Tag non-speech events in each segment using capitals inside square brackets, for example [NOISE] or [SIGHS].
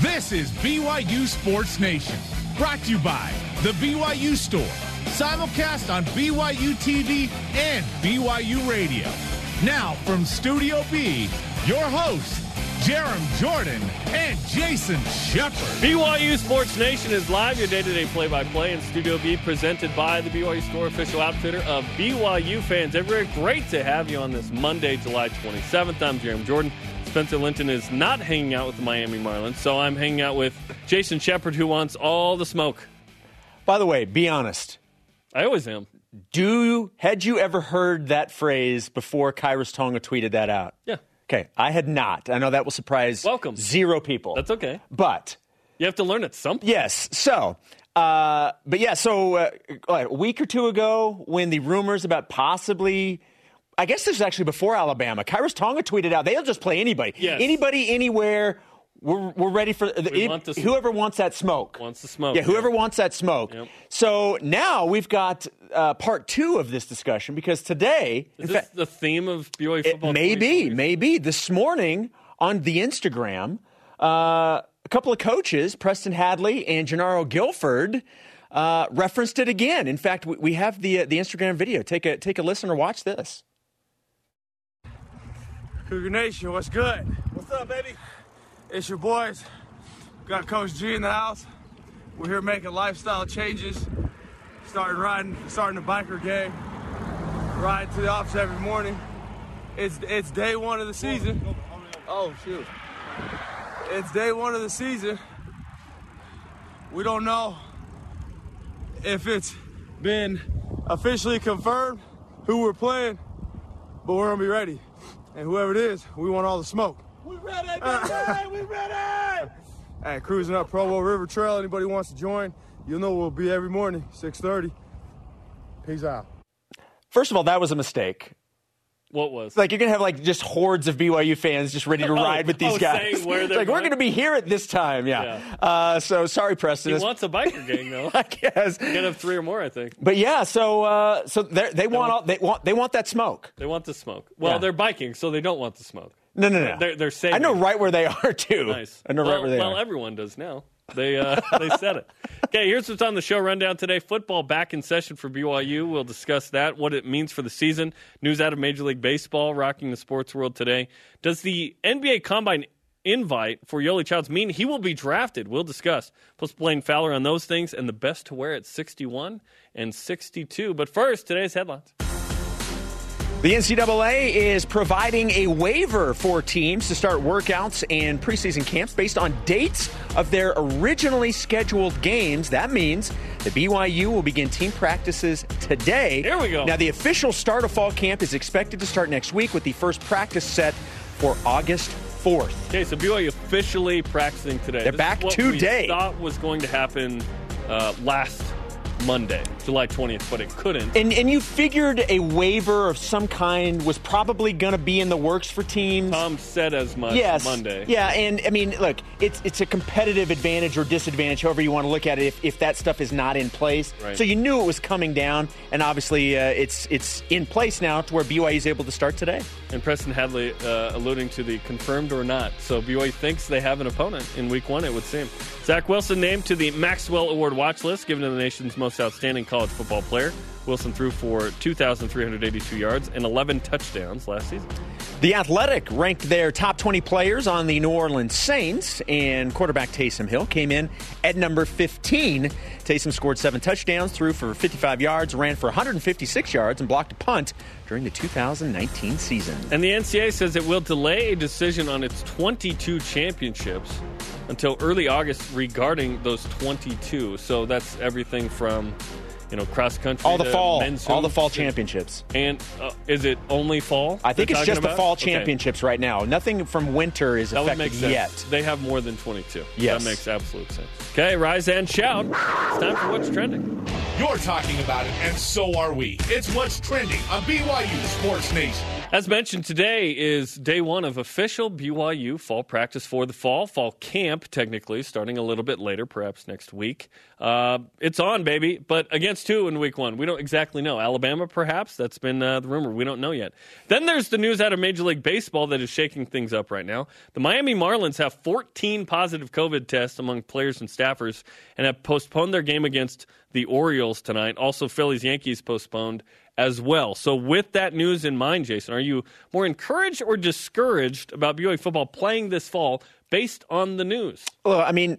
This is BYU Sports Nation, brought to you by The BYU Store, simulcast on BYU TV and BYU Radio. Now, from Studio B, your hosts, Jarom Jordan and Jason Shepard. BYU Sports Nation is live, your day to day play by play in Studio B, presented by the BYU Store, official outfitter of BYU fans everywhere. Great to have you on this Monday, July 27th. I'm Jarom Jordan. Spencer Linton is not hanging out with the Miami Marlins, so I'm hanging out with Jason Shepard, who wants all the smoke. By the way, be honest. I always am. Do you, had you ever heard that phrase before Khyiris Tonga tweeted that out? Yeah. Okay, I had not. I know that will surprise Welcome. zero people. That's okay. But You have to learn at some point. yes, so uh, but yeah, so uh, a week or two ago, when the rumors about possibly, I guess this is actually before Alabama, Khyiris Tonga tweeted out they'll just play anybody, Yes. anybody, anywhere. We're, we're ready for We want the whoever wants that smoke. Wants the smoke, Yeah, whoever yeah. wants that smoke. Yep. So now we've got uh, part two of this discussion because today, Is this fact, the theme of BYU it football? may be, 2020? maybe this morning on the Instagram, uh, a couple of coaches, Preston Hadley and Jernaro Gilford, uh, referenced it again. In fact, we, we have the uh, the Instagram video. Take a take a listen or watch this. Cougar Nation, what's good? What's up, baby? It's your boys. Got Coach G in the house. We're here making lifestyle changes. Starting riding, starting the biker gang. Riding to the office every morning. It's it's day one of the season. Oh shoot! It's day one of the season. We don't know if it's been officially confirmed who we're playing, but we're gonna be ready. And whoever it is, we want all the smoke. We ready, baby! [LAUGHS] we ready! Hey, cruising up Provo River Trail. Anybody wants to join, you'll know we'll be every morning, 6:30. Peace out. First of all, that was a mistake. What was? Like you're gonna have like just hordes of BYU fans just ready to [LAUGHS] ride with these oh, guys. saying [LAUGHS] where It's they're like we're going? gonna be here at this time. Yeah. Yeah. Uh, so sorry, Preston. he It's- wants a biker gang, though. [LAUGHS] I guess. You gotta have three or more, I think. But yeah, so uh, so they're- want all, they want they want that smoke. They want the smoke. Well, Yeah. they're biking, so they don't want the smoke. No, no, no. They're- they're saving I know right where they are too. Nice. I know well, right where they well, are. Well, everyone does now. They uh, [LAUGHS] they said it. Okay, here's what's on the show rundown today. Football back in session for BYU. We'll discuss that, what it means for the season. News out of Major League Baseball rocking the sports world today. Does the NBA Combine invite for Yoeli Childs mean he will be drafted? We'll discuss. Plus Blaine Fowler on those things and the best to wear at 61 and 62. But first, today's headlines. The NCAA is providing a waiver for teams to start workouts and preseason camps based on dates of their originally scheduled games. That means the BYU will begin team practices today. Here we go. Now, the official start of fall camp is expected to start next week with the first practice set for August 4th. Okay, so BYU officially practicing today. They're This is back what today. Thought was going to happen uh, last Monday, July 20th, but it couldn't. And, and you figured a waiver of some kind was probably going to be in the works for teams. Tom said as much yes. Monday. Yeah, and I mean, look, it's it's a competitive advantage or disadvantage, however you want to look at it, if, if that stuff is not in place. Right. So you knew it was coming down, and obviously uh, it's it's in place now to where BYU is able to start today. And Preston Hadley uh, alluding to the confirmed or not. So BYU thinks they have an opponent in week one, it would seem. Zach Wilson named to the Maxwell Award watch list, given to the nation's most outstanding college football player. Wilson threw for 2,382 yards and 11 touchdowns last season. The Athletic ranked their top 20 players on the New Orleans Saints, and quarterback Taysom Hill came in at number 15. Taysom scored seven touchdowns, threw for 55 yards, ran for 156 yards, and blocked a punt during the 2019 season. And the NCAA says it will delay a decision on its 22 championships until early August regarding those 22. So that's everything from, you know, cross country, All the to fall, men's all the fall championships. And uh, is it only fall? I think it's talking just the about? fall Okay. championships right now. Nothing from winter is That would make effective sense. yet. They have more than 22. Yes. That makes absolute sense. Okay, rise and shout. It's time for what's trending. You're talking about it, and so are we. It's what's trending on BYU Sports Nation. As mentioned, today is day one of official BYU fall practice for the fall. Fall camp, technically, starting a little bit later, perhaps next week. Uh, it's on, baby, but against who in week one? We don't exactly know. Alabama, perhaps? That's been uh, the rumor. We don't know yet. Then there's the news out of Major League Baseball that is shaking things up right now. The Miami Marlins have 14 positive COVID tests among players and staffers and have postponed their game against the Orioles tonight. Also, Phillies Yankees postponed as well. So, with that news in mind, Jason, are you more encouraged or discouraged about BYU football playing this fall based on the news? Well, I mean,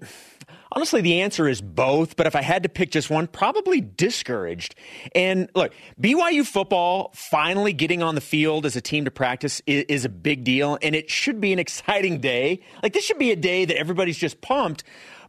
honestly, the answer is both. But if I had to pick just one, probably discouraged. And look, BYU football finally getting on the field as a team to practice is, is a big deal, and it should be an [LAUGHS] exciting day. Like this should be a day that everybody's just pumped.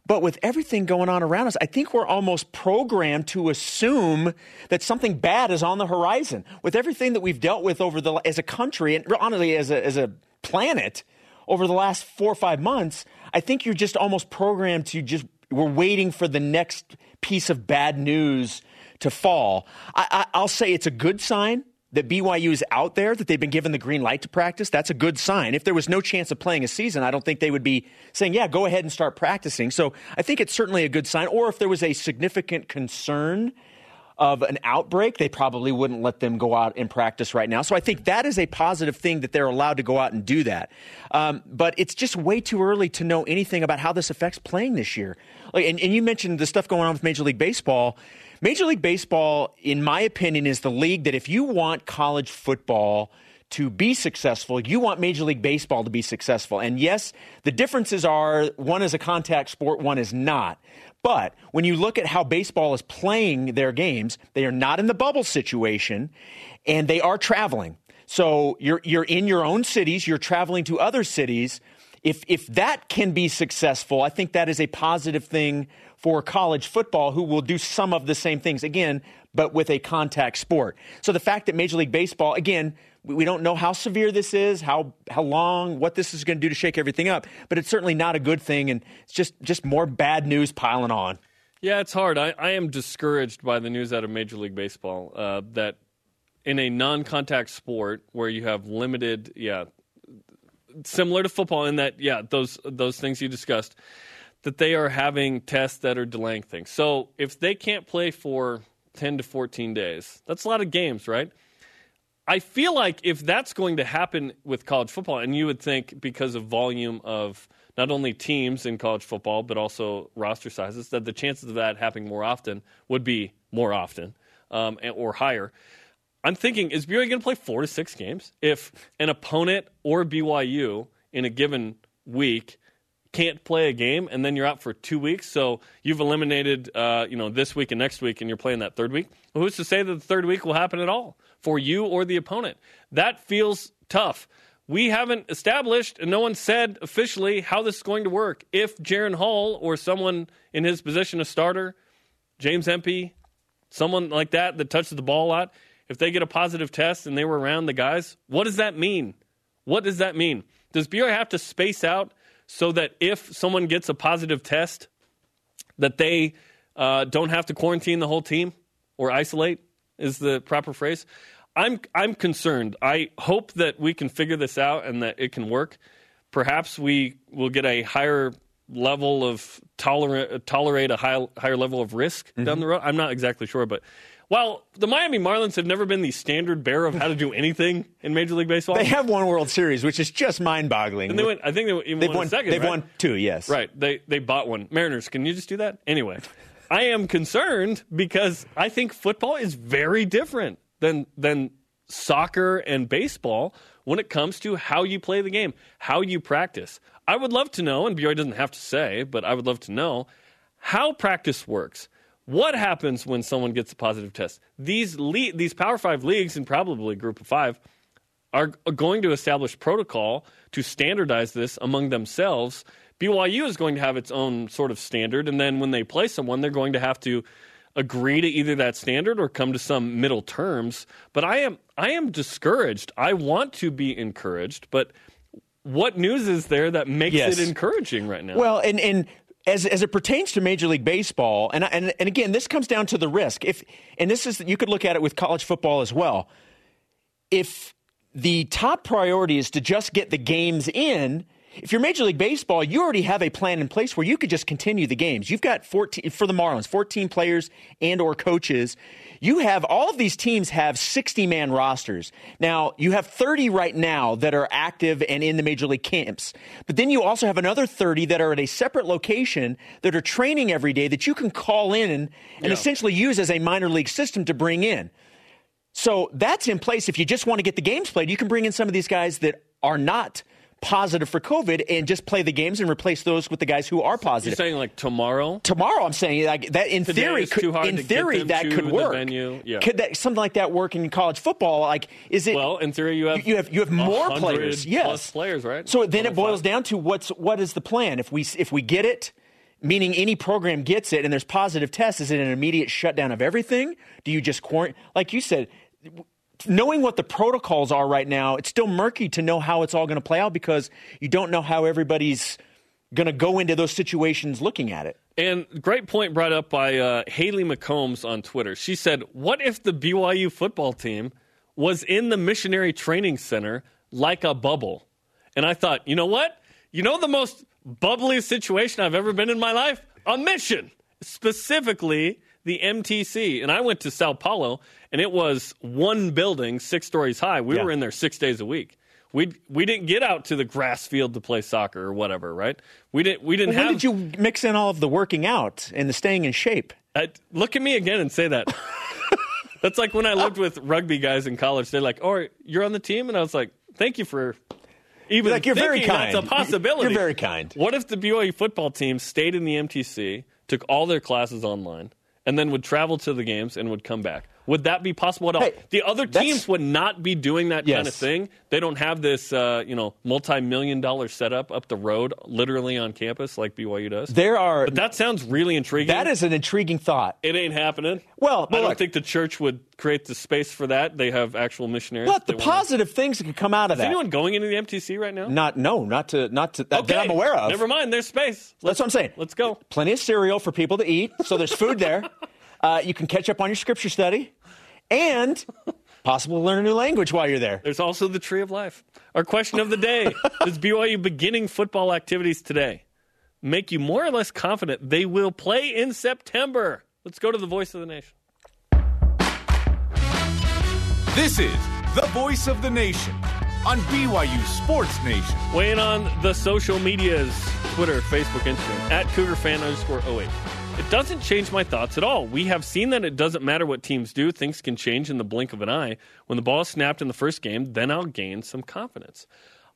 But with everything going on around us, I think we're almost programmed to assume that something bad is on the horizon. With everything that we've dealt with over the as a country and honestly as a as a planet over the last four or five months, I think you're just almost programmed to just we're waiting for the next piece of bad news to fall. I, I, will say it's a good sign that BYU is out there, that they've been given the green light to practice, that's a good sign. If there was no chance of playing a season, I don't think they would be saying, yeah, go ahead and start practicing. So I think it's certainly a good sign. Or if there was a significant concern of an outbreak, they probably wouldn't let them go out and practice right now. So I think that is a positive thing that they're allowed to go out and do that. Um, but it's just way too early to know anything about how this affects playing this year. Like, and, and you mentioned the stuff going on with Major League Baseball. Major League Baseball, in my opinion, is the league that if you want college football to be successful, you want Major League Baseball to be successful. And yes, the differences are one is a contact sport, one is not. But when you look at how baseball is playing their games, they are not in the bubble situation and they are traveling. So you're, you're in your own cities, you're traveling to other cities. If, if that can be successful, I think that is a positive thing for college football who will do some of the same things again, but with a contact sport. So the fact that Major League Baseball, again, we don't know how severe this is, how how long, what this is going to do to shake everything up, but it's certainly not a good thing, and it's just just more bad news piling on. Yeah, it's hard. I, I am discouraged by the news out of Major League Baseball uh, that in a non-contact sport where you have limited, yeah, similar to football in that, yeah, those those things you discussed that they are having tests that are delaying things. So if they can't play for 10 to 14 days, that's a lot of games, right? I feel like if that's going to happen with college football, and you would think because of volume of not only teams in college football, but also roster sizes, that the chances of that happening more often would be more often um, or higher. I'm thinking, is BYU going to play four to six games? If an opponent or BYU in a given week can't play a game and then you're out for two weeks. So you've eliminated, uh, you know, this week and next week, and you're playing that third week. Well, who's to say that the third week will happen at all for you or the opponent? That feels tough. We haven't established, and no one said officially how this is going to work. If Jaren Hall or someone in his position, a starter, James Empey, someone like that that touches the ball a lot, if they get a positive test and they were around the guys, what does that mean? What does that mean? Does BYU have to space out so that if someone gets a positive test, that they uh, don't have to quarantine the whole team or isolate is the proper phrase. I'm I'm concerned. I hope that we can figure this out and that it can work. Perhaps we will get a higher level of tolerate tolerate a high, higher level of risk mm-hmm. down the road. I'm not exactly sure, but well, the Miami Marlins have never been the standard bearer of how to do anything in Major League Baseball. They have one World Series, which is just mind-boggling. And they went. I think they they've won, won second. They've right? won two. Yes. Right. They they bought one. Mariners. Can you just do that anyway? I am concerned because I think football is very different than than soccer and baseball when it comes to how you play the game, how you practice. I would love to know, and BYU doesn't have to say, but I would love to know how practice works. What happens when someone gets a positive test? These le- these Power Five leagues and probably Group of Five are going to establish protocol to standardize this among themselves. BYU is going to have its own sort of standard, and then when they play someone, they're going to have to agree to either that standard or come to some middle terms. But I am I am discouraged. I want to be encouraged, but what news is there that makes yes. it encouraging right now? Well, and and as as it pertains to Major League Baseball, and and and again, this comes down to the risk. If and this is you could look at it with college football as well. If the top priority is to just get the games in. If you're Major League Baseball, you already have a plan in place where you could just continue the games. You've got 14 for the Marlins, 14 players and or coaches. You have all of these teams have 60 man rosters. Now, you have 30 right now that are active and in the major league camps. But then you also have another 30 that are at a separate location that are training every day that you can call in and, and Yeah. essentially use as a minor league system to bring in. So that's in place. If you just want to get the games played, you can bring in some of these guys that are not positive for COVID and just play the games and replace those with the guys who are positive. You're saying like tomorrow? Tomorrow, I'm saying like that. In Today theory, could, in theory that could the work. venue. Yeah. Could that something like that work in college football? Like, is it? Well, in theory, you have you have you have more players. Yes, plus players, right? So then it boils down to what's what is the plan? If we if we get it, meaning any program gets it, and there's positive tests, is it an immediate shutdown of everything? Do you just quarantine? Like you said, knowing what the protocols are right now, it's still murky to know how it's all going to play out because you don't know how everybody's going to go into those situations looking at it. And great point brought up by uh, Haley McCombs on Twitter. She said, "What if the BYU football team was in the missionary training center like a bubble?" And I thought, you know what? You know the most bubbly situation I've ever been in my life? A mission, specifically the MTC. And I went to Sao Paulo, and it was one building, six stories high. We Yeah. were in there six days a week. We we didn't get out to the grass field to play soccer or whatever, right? We didn't we didn't When have did you mix in all of the working out and the staying in shape? I, look at me again and say that. [LAUGHS] That's like when I lived with rugby guys in college. They're like, "Oh, you're on the team," and I was like, "Thank you for even Like, you're very kind. That's a possibility. You're very kind. What if the BYU football team stayed in the MTC, took all their classes online, and then would travel to the games and would come back? Would that be possible at all? Hey, the other teams would not be doing that kind of thing. They don't have this, uh, you know, multi-million dollar setup up the road, literally on campus like BYU does. There are. but that sounds really intriguing. that is an intriguing thought. It ain't happening. Well, I don't look- think the church would create the space for that. They have actual missionaries. But the positive things that could come out of Is that. anyone going into the MTC right now? not no, not to not to that, Okay, that I'm aware of. Never mind. There's space. That's what I'm saying. Let's go. Plenty of cereal for people to eat, so there's food there. [LAUGHS] Uh, you can catch up on your scripture study, and [LAUGHS] possible to learn a new language while you're there. There's also the tree of life. Our question of the day [LAUGHS] is BYU beginning football activities today make you more or less confident they will play in September? Let's go to the voice of the nation. This is the voice of the nation on BYU Sports Nation. Weighing on the social medias Twitter, Facebook, Instagram, at CougarFan underscore 08. It doesn't change my thoughts at all. We have seen that it doesn't matter what teams do, things can change in the blink of an eye. When the ball is snapped in the first game, then I'll gain some confidence.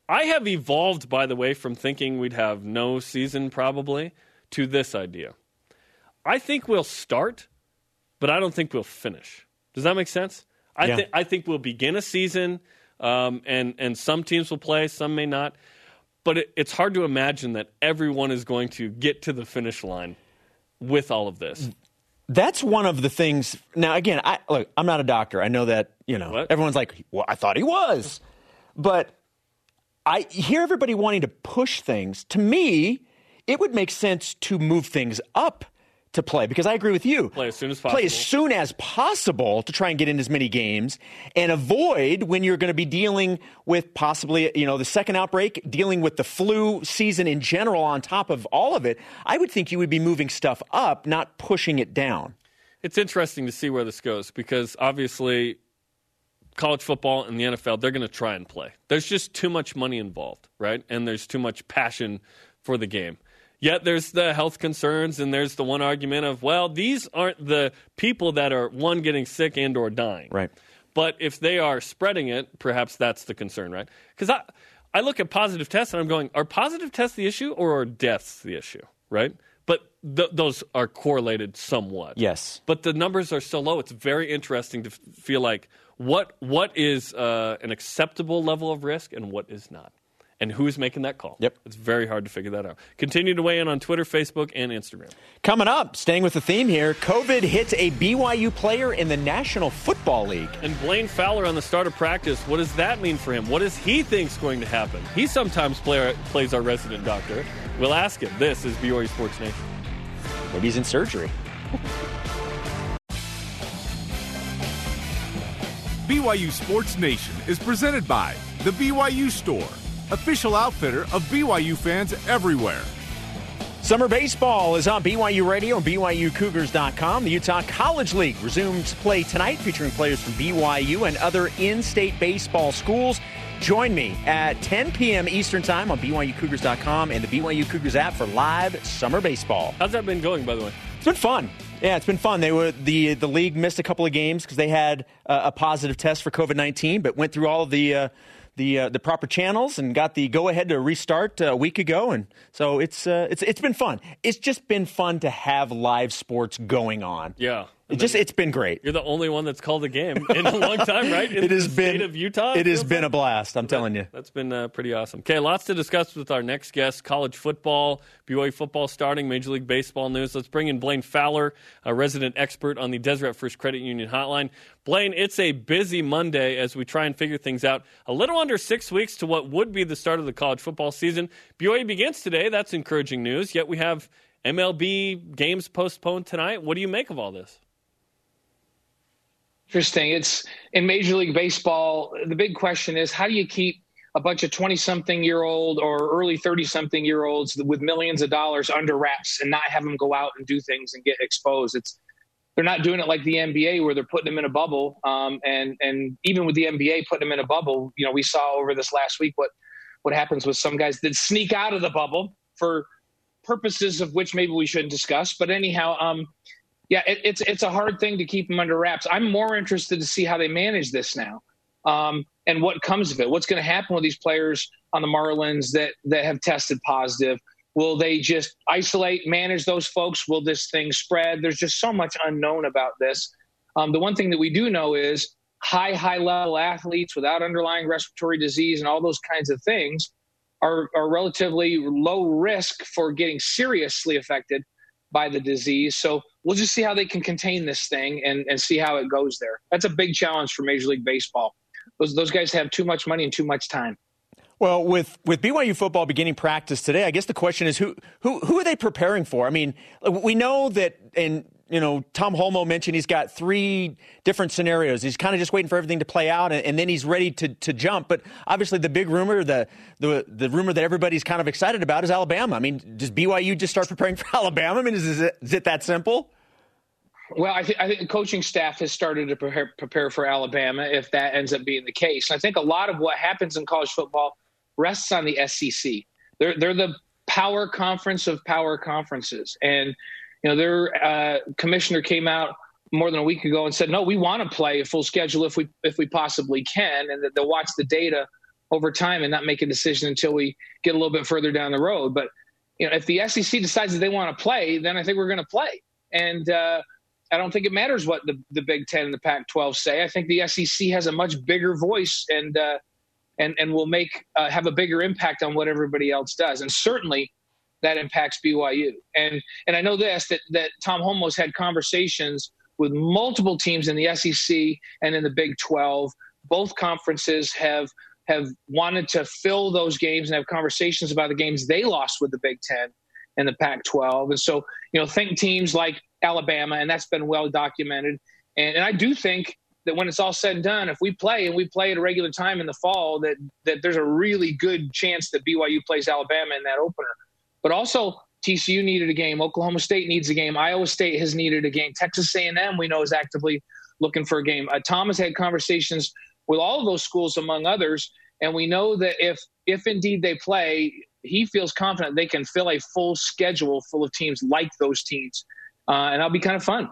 I have evolved, by the way, from thinking we'd have no season probably to this idea. I think we'll start, but I don't think we'll finish. Does that make sense? I, Yeah. thi- I think we'll begin a season, um, and and some teams will play, some may not. But it, it's hard to imagine that everyone is going to get to the finish line with all of this. That's one of the things. Now, again, I look. I'm not a doctor. I know that you know What? everyone's like, "Well, I thought he was," but I hear everybody wanting to push things. To me, it would make sense to move things up to play because I agree with you. Play as soon as possible. Play as soon as possible to try and get in as many games and avoid when you're going to be dealing with possibly, you know, the second outbreak, dealing with the flu season in general on top of all of it. I would think you would be moving stuff up, not pushing it down. It's interesting to see where this goes because obviously college football and the NFL, they're going to try and play. There's just too much money involved, right? And there's too much passion for the game. Yet there's the health concerns and there's the one argument of, well, these aren't the people that are one getting sick and or dying. Right. But if they are spreading it, perhaps that's the concern, right? Because I, I look at positive tests and I'm going, are positive tests the issue or are deaths the issue, right? But th- those are correlated somewhat. Yes. But the numbers are so low. It's very interesting to f- feel like what what is uh, an acceptable level of risk and what is not, and who's making that call. Yep. It's very hard to figure that out. Continue to weigh in on Twitter, Facebook, and Instagram. Coming up, staying with the theme here, COVID hits a BYU player in the National Football League. And Blaine Fowler on the start of practice, what does that mean for him? What does he think's going to happen? He sometimes play, plays our resident doctor. We'll ask him. This is BYU Sports Nation. Maybe he's in surgery. BYU Sports Nation is presented by The BYU Store, official outfitter of BYU fans everywhere. Summer baseball is on BYU Radio and BYUCougars.com. The Utah College League resumes play tonight, featuring players from BYU and other in state baseball schools. Join me at 10 p.m. Eastern Time on BYUCougars.com and the BYU Cougars app for live summer baseball. How's that been going, by the way? It's been fun. Yeah, it's been fun. They were the the league missed a couple of games because they had uh, a positive test for COVID nineteen, but went through all of the. Uh, the uh, the proper channels and got the go ahead to restart uh, a week ago, and so it's uh, it's it's been fun. It's just been fun to have live sports going on. Yeah, it just it's been great. You're the only one that's called a game [LAUGHS] in a long time, right? In it has been State of Utah. It has been like? a blast. I'm telling you. That's been uh, pretty awesome. Okay, lots to discuss with our next guest: college football, BYU football starting, Major League Baseball news. Let's bring in Blaine Fowler, a resident expert on the Deseret First Credit Union Hotline. Blaine, it's a busy Monday as we try and figure things out. A little under six weeks to what would be the start of the college football season. BYU begins today. That's encouraging news. Yet we have MLB games postponed tonight. What do you make of all this? Interesting. It's in Major League Baseball. The big question is how do you keep a bunch of 20 something year old or early 30 something year olds with millions of dollars under wraps and not have them go out and do things and get exposed? It's they're not doing it like the NBA where they're putting them in a bubble. Um, and and even with the NBA putting them in a bubble, you know, we saw over this last week what what happens with some guys that sneak out of the bubble for purposes of which maybe we shouldn't discuss. But anyhow, um, yeah, it, it's it's a hard thing to keep them under wraps. I'm more interested to see how they manage this now, um, and what comes of it. What's going to happen with these players on the Marlins that that have tested positive? Will they just isolate, manage those folks? Will this thing spread? There's just so much unknown about this. Um, the one thing that we do know is high, high level athletes without underlying respiratory disease and all those kinds of things are, are relatively low risk for getting seriously affected by the disease. So we'll just see how they can contain this thing and, and see how it goes there. That's a big challenge for Major League Baseball. Those, those guys have too much money and too much time. Well, with, with BYU football beginning practice today, I guess the question is who who who are they preparing for? I mean, we know that, and you know, Tom Holmoe mentioned he's got three different scenarios. He's kind of just waiting for everything to play out, and, and, then he's ready to, to jump. But obviously, the big rumor, the, the the rumor that everybody's kind of excited about is Alabama. I mean, does BYU just start preparing [LAUGHS] for Alabama? I mean, is, is, it, is it that simple? Well, I, th- I, think the coaching staff has started to prepare, prepare for Alabama if that ends up being the case. And I think a lot of what happens in college football rests on the SEC. They're they're the power conference of power conferences, and you know their uh, commissioner came out more than a week ago and said, no, we want to play a full schedule if we if we possibly can, and that they'll watch the data over time and not make a decision until we get a little bit further down the road. But you know, if the SEC decides that they want to play, then I think we're going to play, and uh, I don't think it matters what the the Big Ten and the Pac-12 say. I think the SEC has a much bigger voice and. Uh, and and will make uh, have a bigger impact on what everybody else does. And certainly that impacts BYU. And and I know this that that Tom Holmoe's had conversations with multiple teams in the SEC and in the Big 12. Both conferences have have wanted to fill those games and have conversations about the games they lost with the Big 10 and the Pac 12. And so, you know, think teams like Alabama, and that's been well documented. And, and I do think that when it's all said and done, if we play and we play at a regular time in the fall, that that there's a really good chance that BYU plays Alabama in that opener. But also TCU needed a game, Oklahoma State needs a game, Iowa State has needed a game, Texas A&M we know is actively looking for a game. Uh, Tom has had conversations with all of those schools among others, and we know that if if indeed they play, he feels confident they can fill a full schedule full of teams like those teams, uh, and that'll be kind of fun.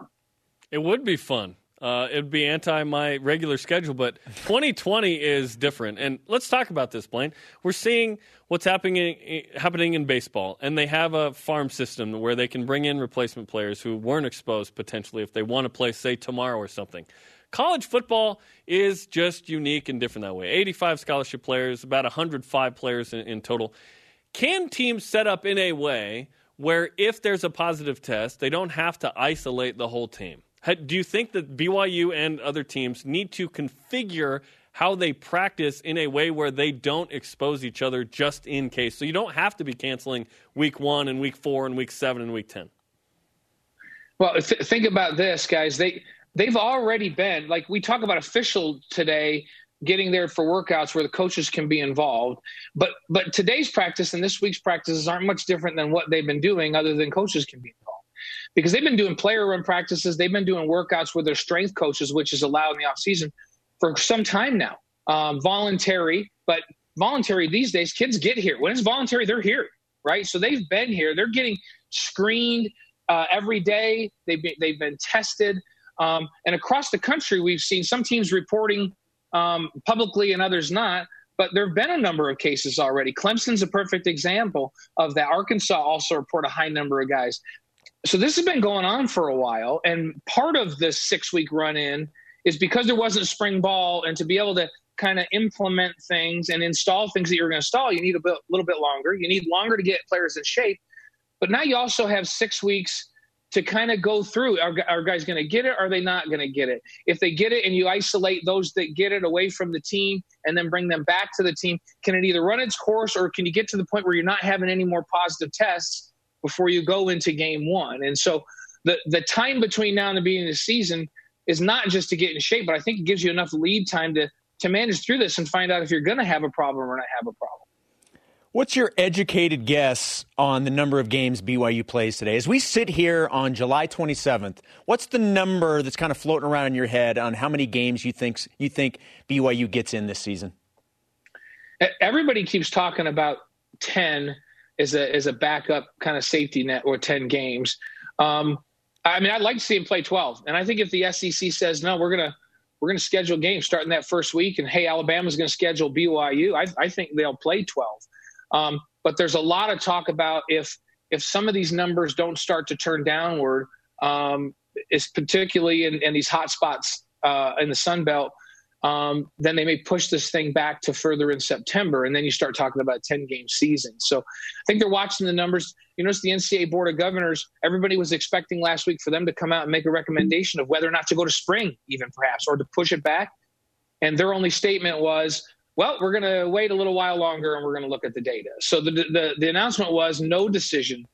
It would be fun. Uh, it'd be anti my regular schedule, but 2020 is different. And let's talk about this, Blaine. We're seeing what's happening happening in baseball, and they have a farm system where they can bring in replacement players who weren't exposed potentially if they want to play, say, tomorrow or something. College football is just unique and different that way. 85 scholarship players, about 105 players in, in total. Can teams set up in a way where if there's a positive test, they don't have to isolate the whole team? Do you think that BYU and other teams need to configure how they practice in a way where they don't expose each other just in case? So you don't have to be canceling week one and week four and week seven and week 10. Well, th- think about this, guys. They they've already been like we talk about official today getting there for workouts where the coaches can be involved. But but today's practice and this week's practices aren't much different than what they've been doing, other than coaches can be. Because they've been doing player run practices, they've been doing workouts with their strength coaches, which is allowed in the off season for some time now. Um, voluntary, but voluntary these days, kids get here. When it's voluntary, they're here, right? So they've been here. They're getting screened uh, every day. They've been, they've been tested. Um, and across the country, we've seen some teams reporting um, publicly and others not. But there have been a number of cases already. Clemson's a perfect example of that. Arkansas also report a high number of guys. So this has been going on for a while. And part of this six week run in is because there wasn't spring ball and to be able to kind of implement things and install things that you're going to install, you need a bit, little bit longer. You need longer to get players in shape. But now you also have six weeks to kind of go through are, are guys going to get it are they not going to get it if they get it and you isolate those that get it away from the team and then bring them back to the team can it either run its course or can you get to the point where you're not having any more positive tests before you go into game one and so the the time between now and the beginning of the season is not just to get in shape but i think it gives you enough lead time to to manage through this and find out if you're going to have a problem or not have a problem What's your educated guess on the number of games BYU plays today? As we sit here on July 27th, what's the number that's kind of floating around in your head on how many games you think you think BYU gets in this season? Everybody keeps talking about 10 as a as a backup kind of safety net or 10 games. Um, I mean, I'd like to see him play 12, and I think if the SEC says no, we're gonna we're gonna schedule games starting that first week, and hey, Alabama's gonna schedule BYU. I, I think they'll play 12. Um, but there's a lot of talk about if if some of these numbers don't start to turn downward, um, is particularly in, in, these hot spots uh, in the Sun Belt, um, then they may push this thing back to further in September, and then you start talking about a 10 game season. So I think they're watching the numbers. You notice the NCAA Board of Governors, everybody was expecting last week for them to come out and make a recommendation of whether or not to go to spring, even perhaps, or to push it back. And their only statement was, well, we're going to wait a little while longer and we're going to look at the data. So the, the, the announcement was no decision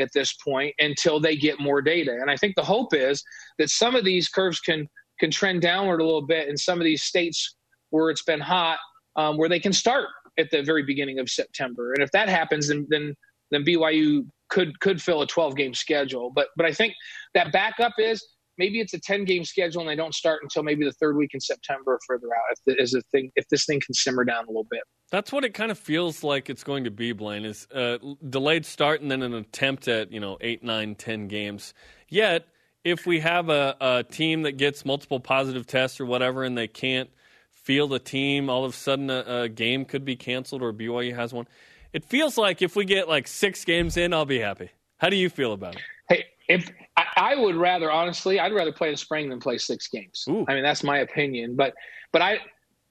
at this point until they get more data. And I think the hope is that some of these curves can can trend downward a little bit in some of these states where it's been hot, um, where they can start at the very beginning of September. And if that happens, then then, then BYU could could fill a 12 game schedule. But but I think that backup is maybe it's a 10 game schedule and they don't start until maybe the third week in September or further out if the, is a thing if this thing can simmer down a little bit. That's what it kind of feels like it's going to be, Blaine, is a delayed start and then an attempt at, you know, eight, nine, ten games. Yet, if we have a, a team that gets multiple positive tests or whatever and they can't field a team, all of a sudden a, a game could be canceled or BYU has one. It feels like if we get like six games in, I'll be happy. How do you feel about it? Hey, if I, would rather honestly, I'd rather play in spring than play six games. Ooh. I mean, that's my opinion. But but I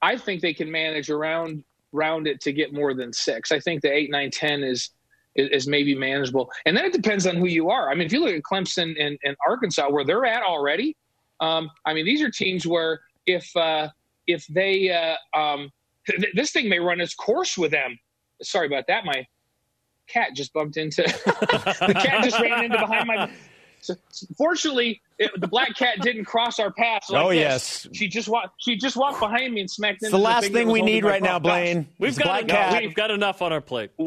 I think they can manage around round it to get more than six. I think the eight, nine, ten is is, maybe manageable. And then it depends on who you are. I mean, if you look at Clemson and, and Arkansas, where they're at already, um, I mean, these are teams where if uh, if they uh, um, th- this thing may run its course with them. Sorry about that. My cat just bumped into [LAUGHS] the cat just ran into behind my so, fortunately, it, the black cat didn't cross our path. Like oh this. yes, she just walked. She just walked behind me and smacked. It's the last the thing we need right now, Blaine. We've got, enough, we've got enough on our plate. [LAUGHS]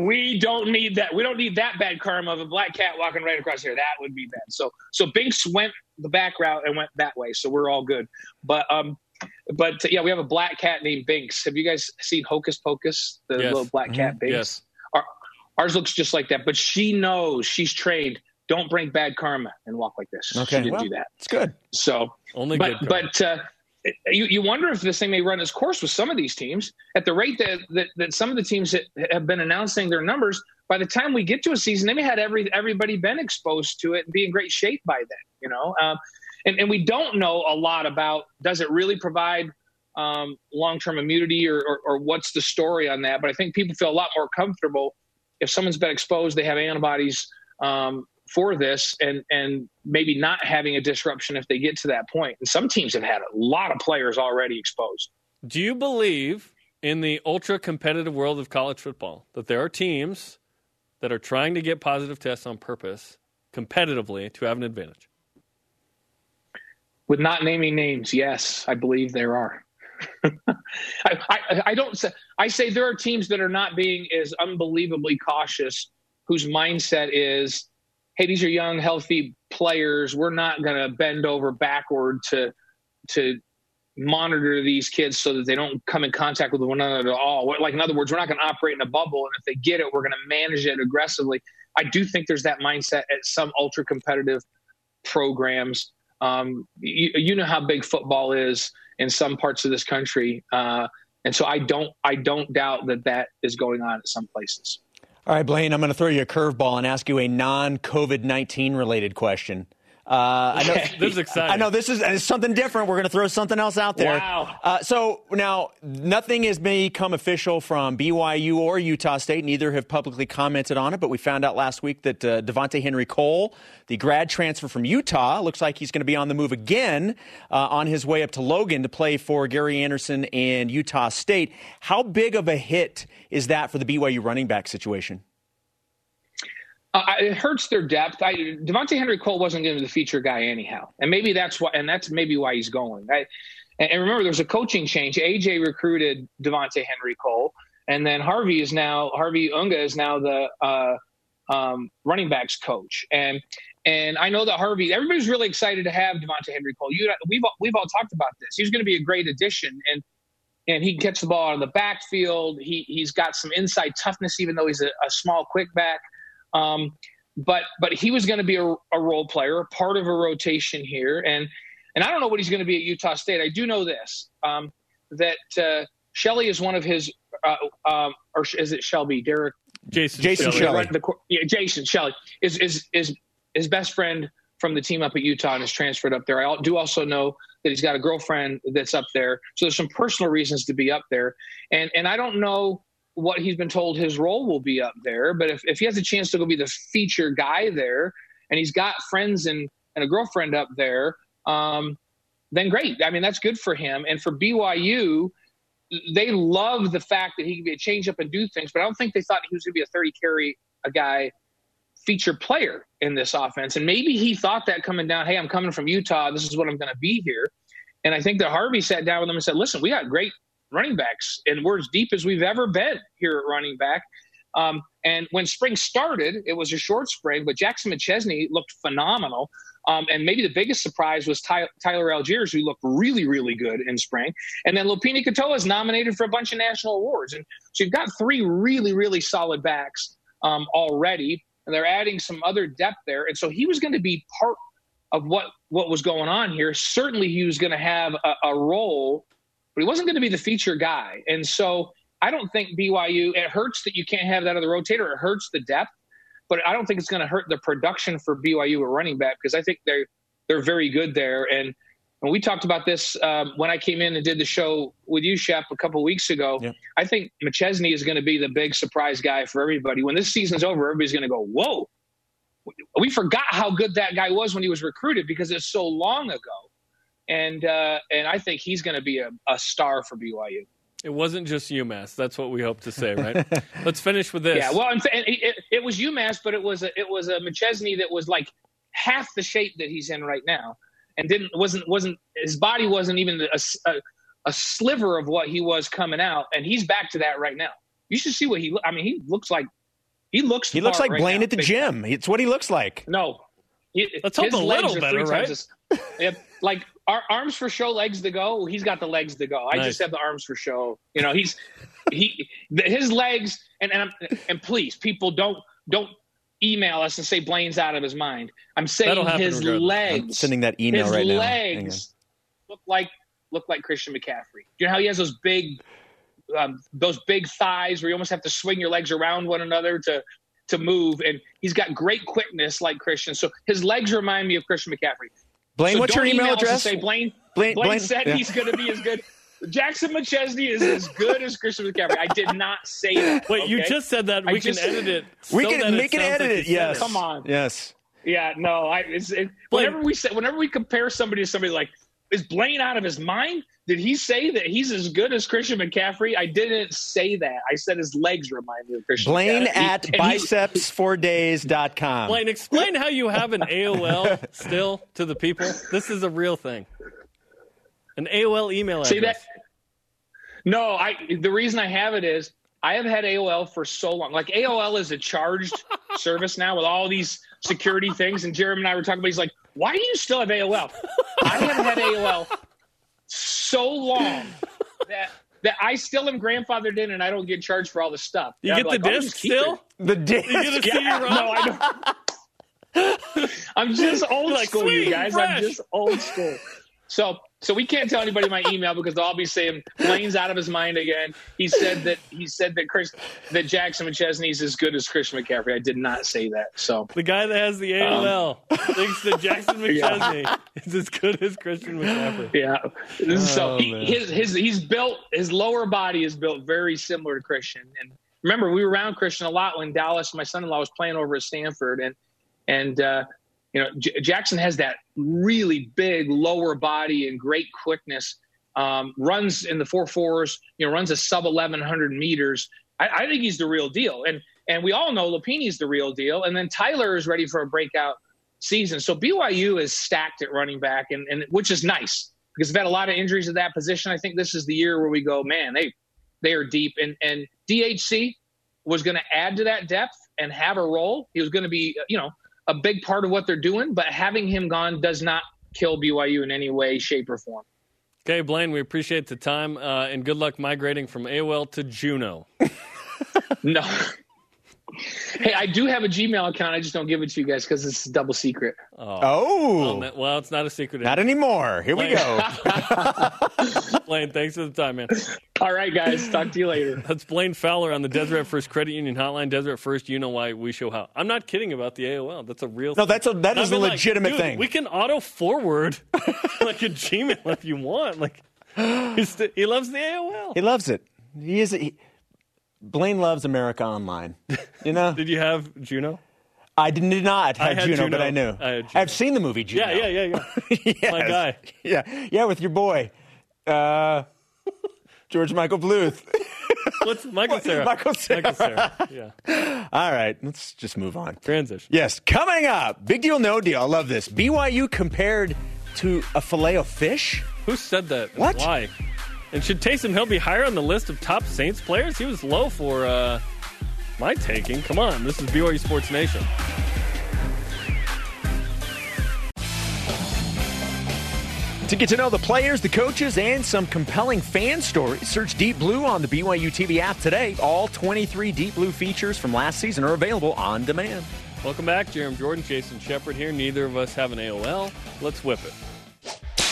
we don't need that. We don't need that bad karma of a black cat walking right across here. That would be bad. So, so Binks went the back route and went that way. So we're all good. But um, but yeah, we have a black cat named Binks. Have you guys seen Hocus Pocus? The yes. little black cat mm-hmm. Binks. Yes. Our, ours looks just like that, but she knows she's trained don't bring bad karma and walk like this. Okay, she didn't well, do that. It's good. So only but, good. But uh, you you wonder if this thing may run its course with some of these teams at the rate that that, that some of the teams that have been announcing their numbers. By the time we get to a season, they may have every everybody been exposed to it and be in great shape by then. You know, um, and and we don't know a lot about does it really provide um, long term immunity or, or, or what's the story on that. But I think people feel a lot more comfortable if someone's been exposed, they have antibodies um, for this and and maybe not having a disruption if they get to that point. And some teams have had a lot of players already exposed. Do you believe in the ultra competitive world of college football that there are teams that are trying to get positive tests on purpose competitively to have an advantage? With not naming names, yes, I believe there are. [LAUGHS] I, I, I, don't say, I say there are teams that are not being as unbelievably cautious, whose mindset is, hey, these are young, healthy players. We're not going to bend over backward to to monitor these kids so that they don't come in contact with one another at all. Like in other words, we're not going to operate in a bubble, and if they get it, we're going to manage it aggressively. I do think there's that mindset at some ultra competitive programs. Um, you, you, know how big football is in some parts of this country, uh, and so I don't I don't doubt that that is going on at some places. All right, Blaine, I'm going to throw you a curveball and ask you a non COVID 19 related question. Uh, I know [LAUGHS] this is exciting. I know this is something different. We're going to throw something else out there. Wow. Uh, so now nothing has become official from BYU or Utah State. Neither have publicly commented on it. But we found out last week that uh, Devontae Henry Cole, the grad transfer from Utah, looks like he's going to be on the move again uh, on his way up to Logan to play for Gary Anderson and Utah State. How big of a hit is that for the BYU running back situation? Uh, it hurts their depth. I, Devontae Henry Cole wasn't going to be the feature guy anyhow, and maybe that's why, and that's maybe why he's going. I, and remember, there's a coaching change. AJ recruited Devontae Henry Cole, and then Harvey is now Harvey Unga is now the uh, um, running backs coach. And and I know that Harvey, everybody's really excited to have Devontae Henry Cole. You, we've we've all talked about this. He's going to be a great addition, and and he gets the ball out of the backfield. He he's got some inside toughness, even though he's a, a small quick back. Um, but but he was going to be a, a, role player, part of a rotation here, and and I don't know what he's going to be at Utah State. I do know this um, that uh, Shelley is one of his, uh, um, or is it Shelby? Derek Jason Jason Shelley. The, yeah, Jason Shelley is is is his best friend from the team up at Utah and is transferred up there. I do also know that he's got a girlfriend that's up there, so there's some personal reasons to be up there, and and I don't know what he's been told his role will be up there. But if, if he has a chance to go be the feature guy there and he's got friends and, and a girlfriend up there, um, then great. I mean, that's good for him. And for BYU, they love the fact that he can be a change up and do things, but I don't think they thought he was going to be a 30 carry a guy feature player in this offense. And maybe he thought that coming down, hey, I'm coming from Utah. This is what I'm going to be here. And I think that Harvey sat down with him and said, listen, we got great running backs, and we're as deep as we've ever been here at running back. Um, and when spring started, it was a short spring, but Jackson McChesney looked phenomenal. Um, and maybe the biggest surprise was Ty- Tyler Allgeier, who looked really, really good in spring. And then Lopini Katoa is nominated for a bunch of national awards. And so you've got three really, really solid backs um, already, and they're adding some other depth there. And so he was going to be part of what what was going on here. Certainly, he was going to have a, a role but he wasn't going to be the feature guy. And so I don't think BYU, it hurts that you can't have that other rotator. It hurts the depth, but I don't think it's going to hurt the production for BYU at running back because I think they're, they're very good there. And, and we talked about this um, when I came in and did the show with you, Shep, a couple weeks ago. Yeah. I think McChesney is going to be the big surprise guy for everybody. When this season's over, everybody's going to go, whoa, we forgot how good that guy was when he was recruited because it's so long ago and uh, and I think he's going to be a, a star for BYU. It wasn't just UMass. That's what we hope to say, right? [LAUGHS] Let's finish with this. Yeah, well, and it, it, was UMass, but it was a, it was a McChesney that was like half the shape that he's in right now, and didn't wasn't wasn't his body wasn't even a, a, a sliver of what he was coming out, and he's back to that right now. You should see what he. I mean, he looks like he looks. He looks like right Blaine now, at the gym. Time. It's what he looks like. No, he, let's hope a little better, right? As, yep, like our arms for show, legs to go. He's got the legs to go. I nice. just have the arms for show. You know, he's he his legs and and, and please, people don't don't email us and say Blaine's out of his mind. I'm saying his legs. I'm sending that email his right now. legs look like look like Christian McCaffrey. You know how he has those big um, those big thighs where you almost have to swing your legs around one another to to move, and he's got great quickness like Christian. So his legs remind me of Christian McCaffrey. Blaine, so what's your email address? Say Blaine. Blaine, Blaine, Blaine said yeah. he's going to be as good. Jackson McChesney is as good as Christian McCaffrey. I did not say that. Wait, okay? you just said that. We I can edit it. [LAUGHS] we can we it edit like it. Yes. Come on. Yes. Yeah. No. I. It, whenever we say, whenever we compare somebody to somebody like is Blaine out of his mind? Did he say that he's as good as Christian McCaffrey? I didn't say that. I said his legs remind me of Christian Blaine McCaffrey. at And he- bicepsfordays.com. Blaine, explain how you have an AOL [LAUGHS] still to the people. This is a real thing. An AOL email address. See that? No, I. The reason I have it is I have had AOL for so long. Like AOL is a charged [LAUGHS] service now with all these security things. And Jeremy and I were talking about. He's like, "Why do you still have AOL?" I haven't had AOL so long that that I still am grandfathered in, and I don't get charged for all the stuff. You And get I'm the like, "Oh, disc just keep it." still? the disc. You get a CD Yeah, no, I don't. I'm just old Like, school, sweet, you guys. fresh. I'm just old school. So, so we can't tell anybody my email because they'll all be saying Blaine's out of his mind again. He said that he said that Chris that Jackson McChesney's as good as Christian McCaffrey. I did not say that. So The guy that has the AOL thinks that Jackson Um, [LAUGHS] Yeah. McChesney is as good as Christian McCaffrey. yeah, so Oh, he, his his he's built his lower body is built very similar to Christian. And remember, we were around Christian a lot when Dallas, my son-in-law, was playing over at Stanford, and and uh, you know J- Jackson has that really big lower body and great quickness. Um, runs in the four fours, you know, runs a sub eleven hundred meters. I, I think he's the real deal, and and we all know Lopini's the real deal. And then Tyler is ready for a breakout season. So BYU is stacked at running back, and, and which is nice because they've had a lot of injuries at that position. I think this is the year where we go, man, they they are deep, and and DHC was going to add to that depth and have a role. He was going to be, you know, a big part of what they're doing. But having him gone does not kill BYU in any way, shape, or form. Okay, Blaine, we appreciate the time uh, and good luck migrating from AOL to Juno. [LAUGHS] No. Hey, I do have a Gmail account. I just don't give it to you guys because it's double secret. Oh, Um, well, it's not a secret. not anymore. Here we go. [LAUGHS] Blaine, thanks for the time, man. All right, guys. Talk to you later. [LAUGHS] That's Blaine Fowler on the Deseret First Credit Union Hotline. Deseret First, you know why we show how. I'm not kidding about the AOL. That's a real. No, thing. that's a that I've a like, legitimate dude, thing. We can auto forward [LAUGHS] like a Gmail if you want. Like [GASPS] he's st- he loves the AOL. He loves it. He is. He, Blaine loves America Online. You know, [LAUGHS] Did you have Juno? I did not I have had Juno, Juno. but I knew. I have seen the movie Juno. Yeah, yeah, yeah, yeah. [LAUGHS] Yes. My guy. Yeah, yeah, with your boy, uh, George Michael Bluth. [LAUGHS] What's Michael Sarah? Michael Cera. Michael Sarah. Yeah. All right, let's just move on. Transition. Yes, coming up, big deal, no deal. I love this. BYU compared to a filet of fish. Who said that? What? Why? And should Taysom Hill be higher on the list of top Saints players? He was low for uh, my taking. Come on, this is BYU Sports Nation. To get to know the players, the coaches, and some compelling fan stories, search Deep Blue on the BYU TV app today. All 23 Deep Blue features from last season are available on demand. Welcome back, Jeremy Jordan, Jason Shepard here. Neither of us have an AOL. Let's whip it.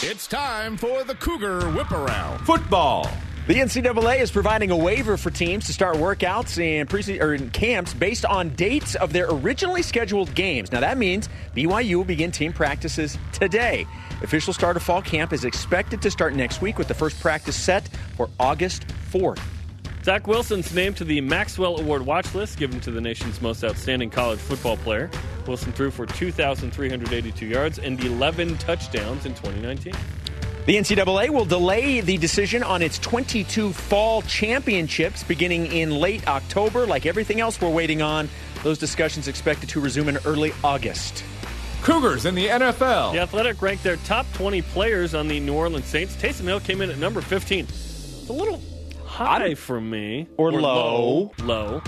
It's time for the Cougar Whip Around. Football. The NCAA is providing a waiver for teams to start workouts and pre- or in camps based on dates of their originally scheduled games. Now that means BYU will begin team practices today. Official start of fall camp is expected to start next week with the first practice set for August 4th. Zach Wilson's named to the Maxwell Award watch list given to the nation's most outstanding college football player. Wilson threw for 2,382 yards and 11 touchdowns in 2019. The NCAA will delay the decision on its 22 fall championships beginning in late October. Like everything else we're waiting on, those discussions expected to resume in early August. Cougars in the NFL. The Athletic ranked their top 20 players on the New Orleans Saints. Taysom Hill came in at number 15. It's a little high for me. Or low. low. Low.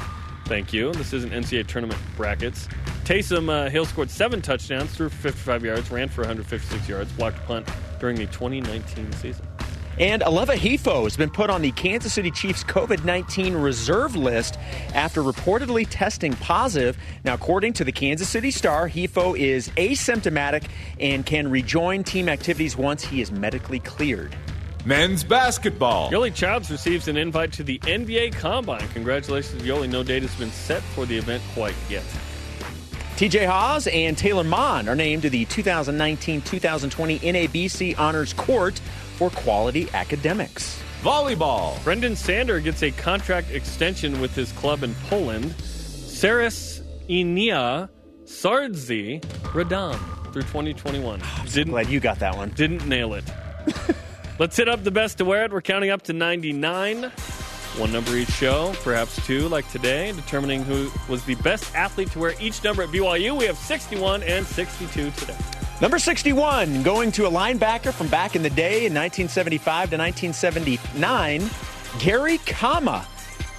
Thank you. This isn't NCAA tournament brackets. Taysom uh, Hill scored seven touchdowns, threw for 55 yards, ran for 156 yards, blocked a punt during the 2019 season. And Aleva Hifo has been put on the Kansas City Chiefs COVID 19 reserve list after reportedly testing positive. Now, according to the Kansas City Star, Hifo is asymptomatic and can rejoin team activities once he is medically cleared. Men's basketball. Yoeli Childs receives an invite to the NBA Combine. Congratulations, Yoeli. No date has been set for the event quite yet. TJ Haws and Taylor Maughan are named to the 2019 2020 NABC Honors Court for Quality Academics. Volleyball. Brenden Sander gets a contract extension with his club in Poland. Saris Inia Sardzi Radam through 2021. [SIGHS] Didn't Glad you got that one. didn't nail it. [LAUGHS] Let's hit up the best to wear it. We're counting up to 99. One number each show, perhaps two like today, determining who was the best athlete to wear each number at BYU. We have 61 and 62 today. Number 61, going to a linebacker from back in the day in 1975 to 1979, Gary Kama.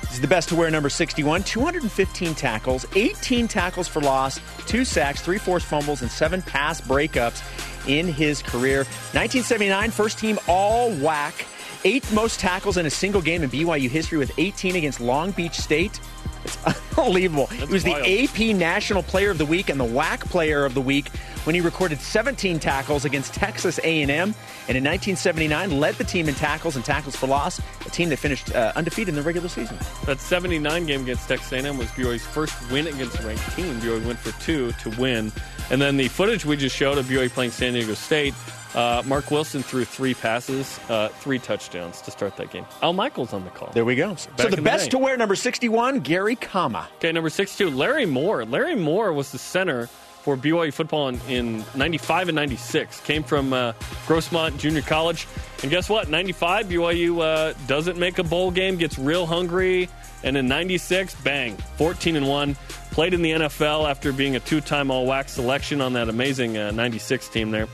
He's the best to wear number 61, 215 tackles, 18 tackles for loss, two sacks, three forced fumbles, and seven pass breakups in his career. 1979, first team all WAC, eighth most tackles in a single game in BYU history with 18 against Long Beach State. It's [LAUGHS] unbelievable. That's he was wild. the AP National Player of the Week and the WAC Player of the Week when he recorded 17 tackles against Texas A&M, and in 1979 led the team in tackles and tackles for loss, a team that finished uh, undefeated in the regular season. That 79 game against Texas A&M was BYU's first win against a ranked team. BYU went for two to win. And then the footage we just showed of BYU playing San Diego State, uh, Marc Wilson threw three passes, uh, three touchdowns to start that game. Al Michaels on the call. There we go. So Back the the best day. to wear number 61, Gary Kama. Okay, number 62, Larry Moore. Larry Moore was the center for BYU football in, in 95 and 96. Came from uh, Grossmont Junior College. And guess what? 95, BYU uh, doesn't make a bowl game, gets real hungry. And in 96, bang, 14 and 1. Played in the NFL after being a two time All WAC selection on that amazing uh, 96 team there.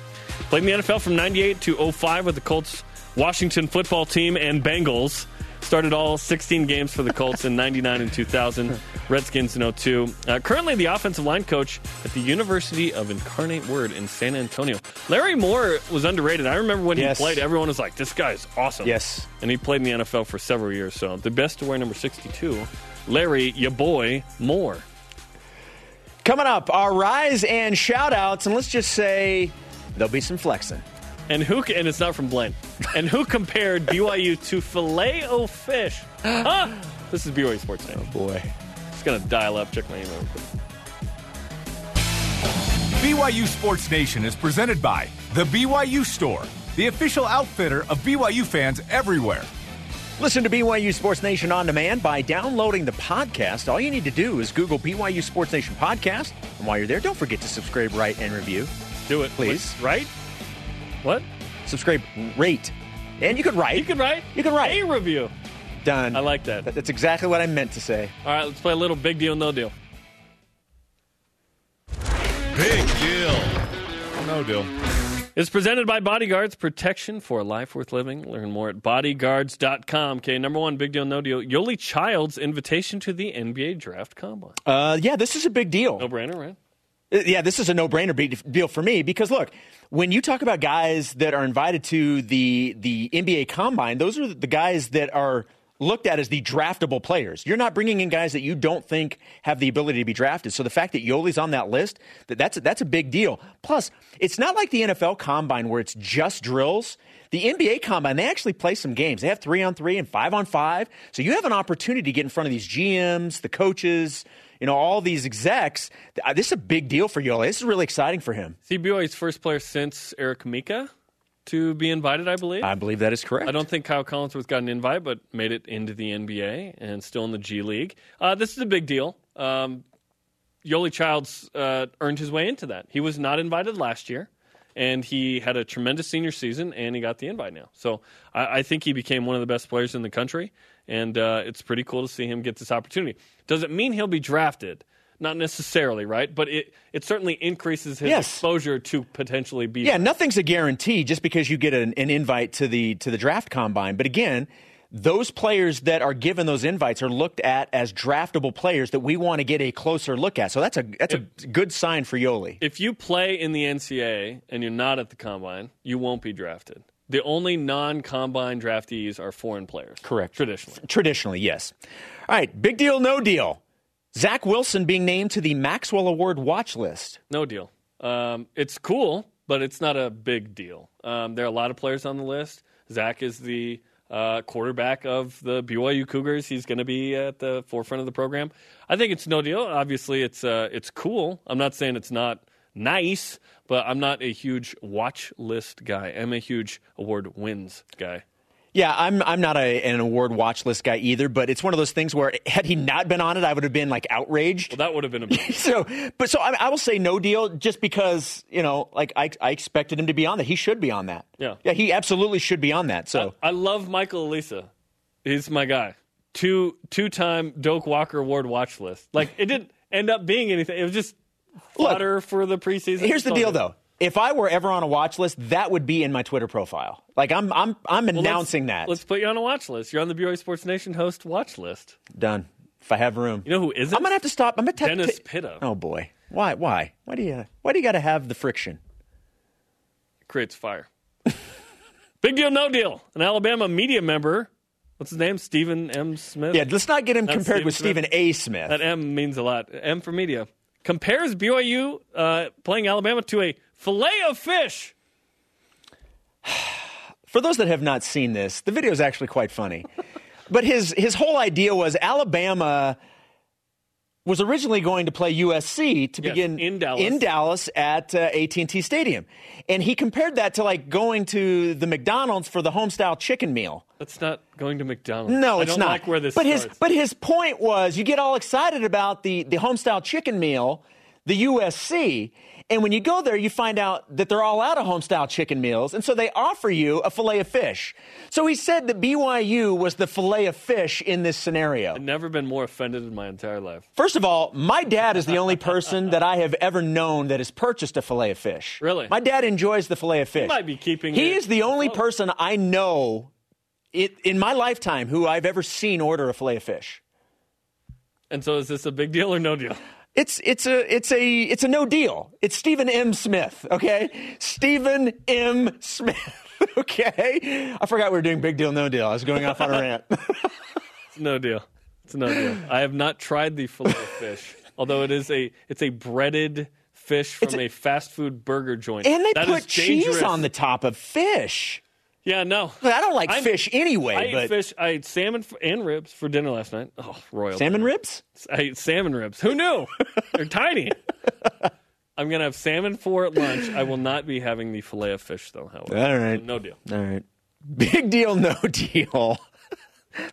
Played in the NFL from 98 to 05 with the Colts, Washington football team, and Bengals. Started all 16 games for the Colts in 99 and 2000, Redskins in 02. Uh, currently the offensive line coach at the University of Incarnate Word in San Antonio. Larry Moore was underrated. I remember when Yes. he played, everyone was like, this guy's awesome. Yes. And he played in the NFL for several years. So the best to wear number 62, Larry, your boy, Moore. Coming up, our rise and shout outs, and let's just say there'll be some flexing. And who? And it's not from Blaine. And who compared BYU to filet o fish? Huh? [GASPS] Ah! This is BYU Sports Nation. Oh, boy. it's gonna dial up, check my email. real quick. BYU Sports Nation is presented by The BYU Store, the official outfitter of BYU fans everywhere. Listen to BYU Sports Nation on demand by downloading the podcast. All you need to do is Google BYU Sports Nation podcast. And while you're there, don't forget to subscribe, write, and review. Do it, Please. Wait, Right? What? Subscribe, rate. And you could write. You can write. You can write. a review. Done. I like that. That's exactly what I meant to say. All right, let's play a little big deal, no deal. Big deal. No deal. It's presented by BodyGuardz, protection for a life worth living. Learn more at bodyguardz.com. Okay, number one, big deal, no deal. Yoeli Child's invitation to the NBA Draft Combine. Uh, yeah, this is a big deal. No brainer, right? Yeah, this is a no-brainer deal for me because look, when you talk about guys that are invited to the the NBA Combine, those are the guys that are looked at as the draftable players. You're not bringing in guys that you don't think have the ability to be drafted. So the fact that Yoeli's on that list, that that's that's a big deal. Plus, it's not like the NFL Combine where it's just drills. The NBA Combine, they actually play some games. They have three on three and five on five. So you have an opportunity to get in front of these GMs, the coaches, you know, all these execs. Uh, This is a big deal for Yoeli. This is really exciting for him. BYU's first player since Eric Mika to be invited, I believe. I believe that is correct. I don't think Kyle Collinsworth got an invite, but made it into the NBA and still in the G League. Uh, this is a big deal. Um, Yoeli Childs uh, earned his way into that. He was not invited last year, and he had a tremendous senior season, and he got the invite now. So I, I think he became one of the best players in the country, and uh, it's pretty cool to see him get this opportunity. Does it mean he'll be drafted? Not necessarily, right? But it, it certainly increases his Yes. exposure to potentially be. Yeah, nothing's a guarantee just because you get an, an invite to the to the draft combine. But again, those players that are given those invites are looked at as draftable players that we want to get a closer look at. So that's a that's a good sign for Yoeli. if you play in the NCAA and you're not at the combine, you won't be drafted. The only non-combine draftees are foreign players. Correct. Traditionally. Traditionally, yes. All right, big deal, no deal. Zach Wilson being named to the Maxwell Award watch list. No deal. Um, it's cool, but it's not a big deal. Um, there are a lot of players on the list. Zach is the uh, quarterback of the BYU Cougars. He's going to be at the forefront of the program. I think it's no deal. Obviously, it's uh, it's cool. I'm not saying it's not nice, but I'm not a huge watch list guy. I'm a huge award wins guy. Yeah, I'm I'm not a, an award watch list guy either, but it's one of those things where had he not been on it, I would have been like outraged. Well, that would have been a [LAUGHS] so, but so I, I will say no deal, just because you know, like I, I expected him to be on that. He should be on that. Yeah. yeah, he absolutely should be on that. So I love Michael Alisa. He's my guy. Two two time Doak Walker Award watch list. Like it didn't end up being anything. It was just fodder for the preseason. here's the deal, though. If I were ever on a watch list, that would be in my Twitter profile. Like I'm I'm I'm Well, let's- announcing that. Let's put you on a watch list. You're on the BYU Sports Nation host watch list. Done. If I have room, You know who isn't? I'm gonna have to stop. I'm gonna ta- Dennis ta- Pitta. Oh boy, why why why do you why do you got to have the friction? creates fire. [LAUGHS] Big deal, no deal. An Alabama media member. What's his name? Stephen M. Smith. Yeah, let's not get him That's compared with Stephen Stephen A. Smith. That M means a lot. M for media. Compares BYU uh, playing Alabama to a fillet of fish. [SIGHS] For those that have not seen this, the video is actually quite funny. [LAUGHS] but his his whole idea was Alabama was originally going to play USC to Yes, begin in Dallas. in Dallas at uh, AT&T Stadium, and he compared that to like going to the McDonald's for the homestyle chicken meal. That's not going to McDonald's. No, it's not. like where this but starts. his but his point was you get all excited about the the homestyle chicken meal, the USC, and when you go there, you find out that they're all out of homestyle chicken meals, and so they offer you a fillet of fish. So he said that BYU was the fillet of fish in this scenario. I've never been more offended in my entire life. First of all, my dad is the only person that I have ever known that has purchased a fillet of fish. Really? My dad enjoys the fillet of fish. might be keeping He it is the only afloat. person I know it, in my lifetime who I've ever seen order a fillet of fish. And so is this a big deal or no deal? It's it's a it's a it's a no deal. It's Stephen M. Smith, okay? Stephen M. Smith, [LAUGHS] okay? I forgot we were doing big deal, no deal. I was going off on a rant. [LAUGHS] It's no deal. It's no deal. I have not tried the fillet fish, although it is a it's a breaded fish from a, fast food burger joint. And they That put cheese on the top of fish. Yeah, no. I don't like I'm- fish anyway, I ate fish. I ate salmon f- and ribs for dinner last night. Oh, royal salmon ribs? I ate salmon ribs. Who knew? [LAUGHS] They're tiny. I'm gonna have salmon for lunch. I will not be having the fillet of fish though. However, All right. no deal. All right. Big deal, no [LAUGHS] deal.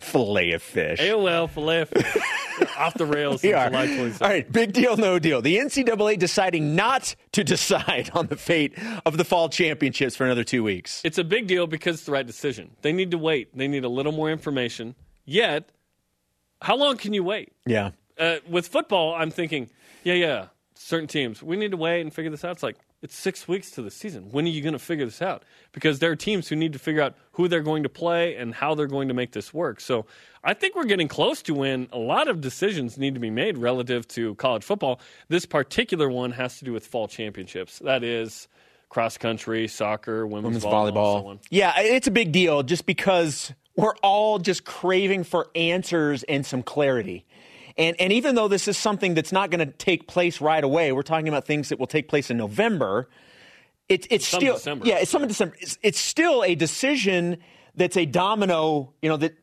Fillet of fish. AOL fillet of fish [LAUGHS] [LAUGHS] off the rails [LAUGHS] We are. July 27th. All right, big deal, no deal. The NCAA deciding not to [LAUGHS] decide on the fate of the fall championships for another two weeks. It's a big deal because it's the right decision. They need to wait. They need a little more information. Yet, how long can you wait? Yeah. uh, with football, I'm thinking, yeah, yeah, certain teams, we need to wait and figure this out. It's like, it's six weeks to the season. When are you going to figure this out? Because there are teams who need to figure out who they're going to play and how they're going to make this work. So I think we're getting close to when a lot of decisions need to be made relative to college football. This particular one has to do with fall championships. That is cross country, soccer, women's, Women's volleyball, volleyball. Yeah, it's a big deal just because we're all just craving for answers and some clarity. And, and even though this is something that's not going to take place right away, we're talking about things that will take place in November. It, it's Some still December. yeah, it's some in December. It's, it's still a decision that's a domino, you know that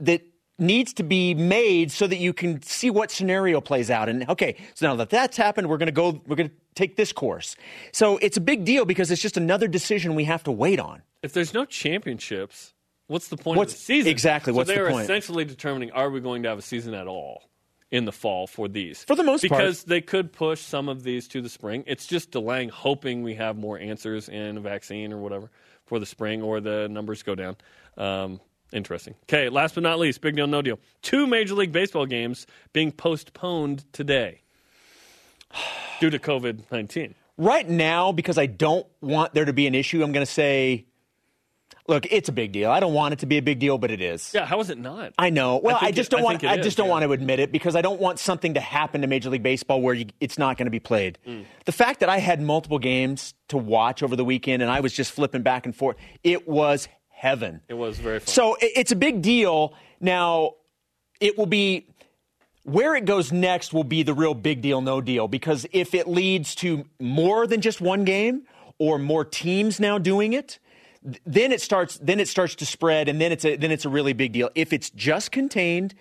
that needs to be made so that you can see what scenario plays out. And okay, so now that that's happened, we're going to go. We're going to take this course. So it's a big deal because it's just another decision we have to wait on. if there's no championships, what's the point What's- of the season? exactly, So what's the they're point? essentially determining are we going to have a season at all in the fall for these? For the most part. because they could push some of these to the spring. It's just delaying, hoping we have more answers in a vaccine or whatever for the spring, or the numbers go down. Um, interesting. Okay, last but not least, big deal, no deal. Two Major League Baseball games being postponed today [SIGHS] due to COVID nineteen. Right now, because I don't want there to be an issue, I'm going to say, look, it's a big deal. I don't want it to be a big deal, but it is. Yeah, how is it not? I know. Well, I, think just it- don't I want. it I just is, don't yeah. want to admit it because I don't want something to happen to Major League Baseball where you, it's not going to be played. Mm. The fact that I had multiple games to watch over the weekend and I was just flipping back and forth, it was heaven. It was very fun. So i- it's a big deal. Now, it will be where it goes next will be the real big deal, no deal. Because if it leads to more than just one game or more teams now doing it, then it starts. Then it starts to spread, and then it's a then it's a really big deal. If it's just contained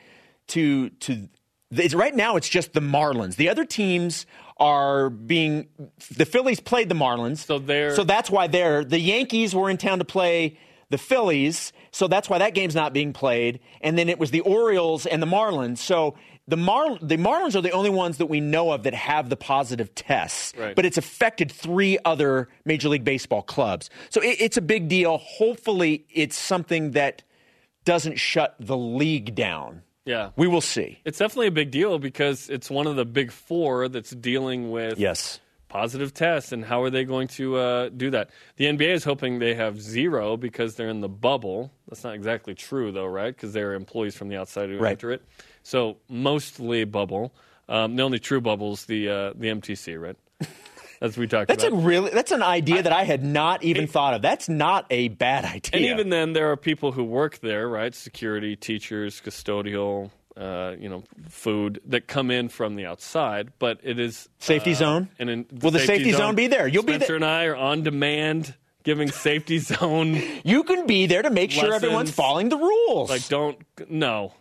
to to it's, right now, it's just the Marlins. The other teams are being the Phillies played the Marlins, So they're- so that's why they're the Yankees were in town to play the Phillies. So that's why that game's not being played. And then it was the Orioles and the Marlins. So the, Mar- the Marlins are the only ones that we know of that have the positive tests, Right. but it's affected three other Major League Baseball clubs. So it, it's a big deal. Hopefully, it's something that doesn't shut the league down. Yeah. We will see. It's definitely a big deal because it's one of the big four that's dealing with Yes. positive tests, and how are they going to uh, do that? The NBA is hoping they have zero because they're in the bubble. That's not exactly true, though, right? Because they're employees from the outside who Right. enter it. So mostly bubble. Um, the only true bubble is the uh, the MTC, right? [LAUGHS] As we talked That's a about. really that's an idea that I had not even thought of. That's not a bad idea. and even then, there are people who work there, right? Security, teachers, custodial, uh, you know, food that come in from the outside. But it is Safety uh, zone? And in the Will the safety zone be there? You'll be Spencer there. and I are on demand giving safety [LAUGHS] zone. you can be there to make sure everyone's following the rules. Like, don't no.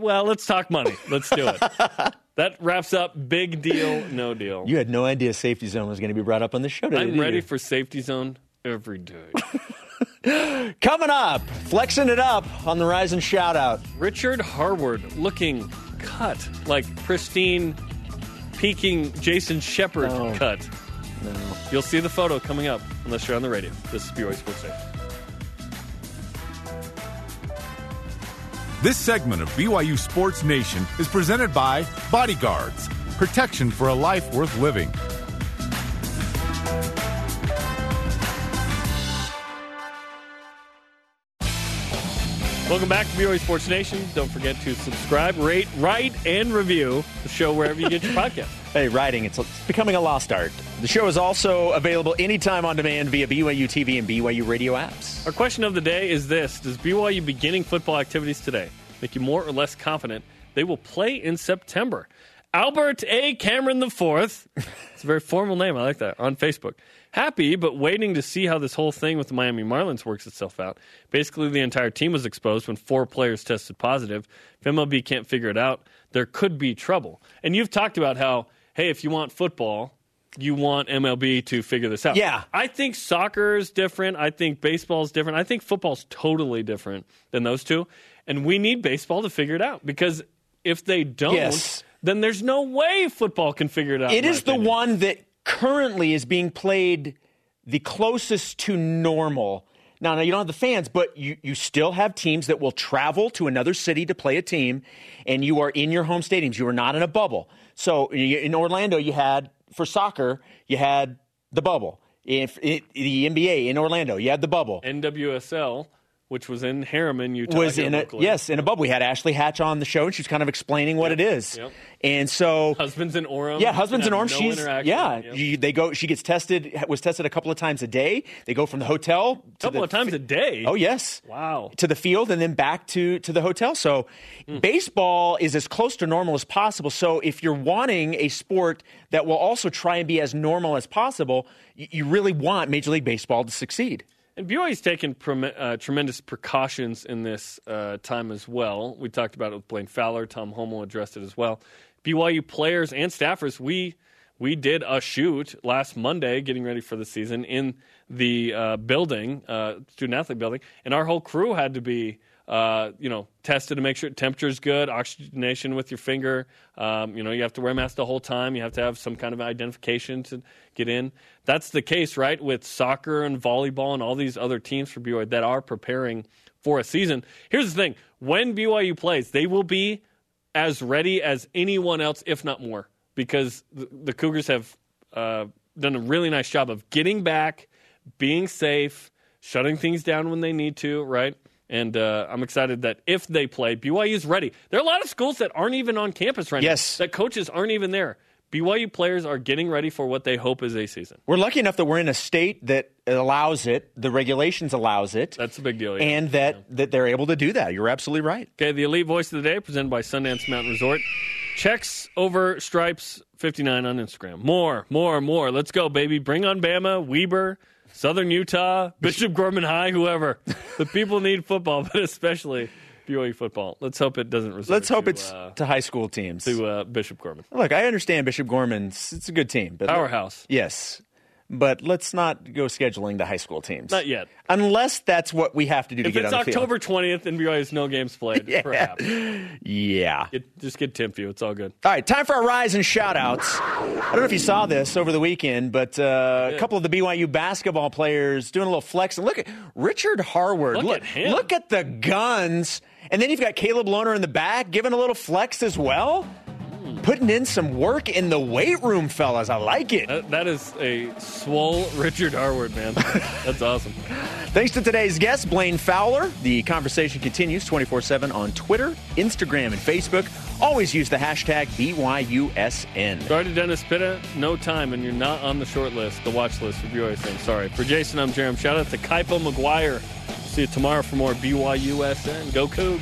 Well, let's talk money. Let's do it. [LAUGHS] that wraps up big deal, no deal. you had no idea safety zone was going to be brought up on the show today. I'm ready you? for safety zone every day. [LAUGHS] Coming up, flexing it up on the Rise and Shout Out. Richard Harward looking cut like pristine, peaking Jason Shepard No. cut. You'll see the photo coming up unless you're on the radio. This is BYU Sports Nation. This segment of BYU Sports Nation is presented by BodyGuardz, protection for a life worth living. Welcome back to BYU Sports Nation. Don't forget to subscribe, rate, write, and review the show wherever you get your [LAUGHS] podcast. Hey, writing, it's, it's becoming a lost art. The show is also available anytime on demand via BYU TV and BYU radio apps. Our question of the day is this Does BYU beginning football activities today make you more or less confident they will play in September? Albert A. Cameron IV, it's a very formal name, I like that, on Facebook. Happy, but waiting to see how this whole thing with the Miami Marlins works itself out. Basically, the entire team was exposed when four players tested positive. If MLB can't figure it out, there could be trouble. And you've talked about how, hey, if you want football, you want MLB to figure this out. Yeah. I think soccer is different. I think baseball is different. I think football's totally different than those two. And we need baseball to figure it out because if they don't, Yes. then there's no way football can figure it out. It is the one that currently is being played the closest to normal. Now, now you don't have the fans, but you, you still have teams that will travel to another city to play a team, and you are in your home stadiums. You are not in a bubble. So in Orlando, you had for soccer, you had the bubble. If it, the NBA in Orlando, you had the bubble. NWSL, which was in Herriman, Utah. was in a yes in a bubble. We had Ashley Hatch on the show, and she was kind of explaining what it is. Yep. And so Husbands in Orem. Yeah, husbands in Orem. no she's yeah. Yep. you- they go. She gets tested. Was tested a couple of times a day. They go from the hotel to couple the of times a day. Oh yes. Wow. To the field and then back to to the hotel. So Hmm. baseball is as close to normal as possible. So if you're wanting a sport that will also try and be as normal as possible, you, you really want Major League Baseball to succeed. And BYU's taken prem- uh, tremendous precautions in this uh, time as well. We talked about it with Blaine Fowler. Tom Holmoe addressed it as well. BYU players and staffers, we we did a shoot last Monday, getting ready for the season in the uh, building, uh, student athlete building, and our whole crew had to be. Uh, you know, tested to make sure temperature's good, oxygenation with your finger. Um, you know, you have to wear a mask the whole time. You have to have some kind of identification to get in. That's the case, right, with soccer and volleyball and all these other teams for BYU that are preparing for a season. Here's the thing: when BYU plays, they will be as ready as anyone else, if not more, because the, the Cougars have uh, done a really nice job of getting back, being safe, shutting things down when they need to, right? And uh, I'm excited that if they play, BYU is ready. There are a lot of schools that aren't even on campus right Yes. now. That coaches aren't even there. BYU players are getting ready for what they hope is a season. We're lucky enough that we're in a state that allows it. The regulations allows it. That's a big deal. yeah. and that, that they're able to do that. You're absolutely right. Okay, the elite voice of the day presented by Sundance Mountain Resort. Checks over stripes 59 on Instagram. More, more, more. Let's go, baby. Bring on Bama, Weber, Southern Utah, Bishop Gorman High, whoever. The people need football, [LAUGHS] but especially BYU football. Let's hope it doesn't result. Let's hope to, it's uh, to high school teams. to uh, Bishop Gorman. Look, I understand Bishop Gorman's it's a good team, but Powerhouse. Yes, but let's not go scheduling the high school teams. Not yet. Unless that's what we have to do to If get it's on the field. October 20th and BYU has no games played, [LAUGHS] Yeah. perhaps. Yeah. Get, just get Tim Few. It's all good. All right, time for our rise and shout outs. I don't know if you saw this over the weekend, but uh, a couple of the BYU basketball players doing a little flex. And look at Richard Harward. Look at him. Look at the guns. And then you've got Caleb Lohner in the back giving a little flex as well. Putting in some work in the weight room, fellas. I like it. That, that is a swole [LAUGHS] Richard Harward, man. That's awesome. Thanks to today's guest, Blaine Fowler. The conversation continues 24 7 on Twitter, Instagram, and Facebook. Always use the hashtag BYUSN. Sorry to Dennis Pitta. No time, and you're not on the short list, the watch list for BYU. Thing. Sorry. For Jason, I'm Jerem. Shout out to Kaipo McGuire. See you tomorrow for more BYUSN. Go Cougs.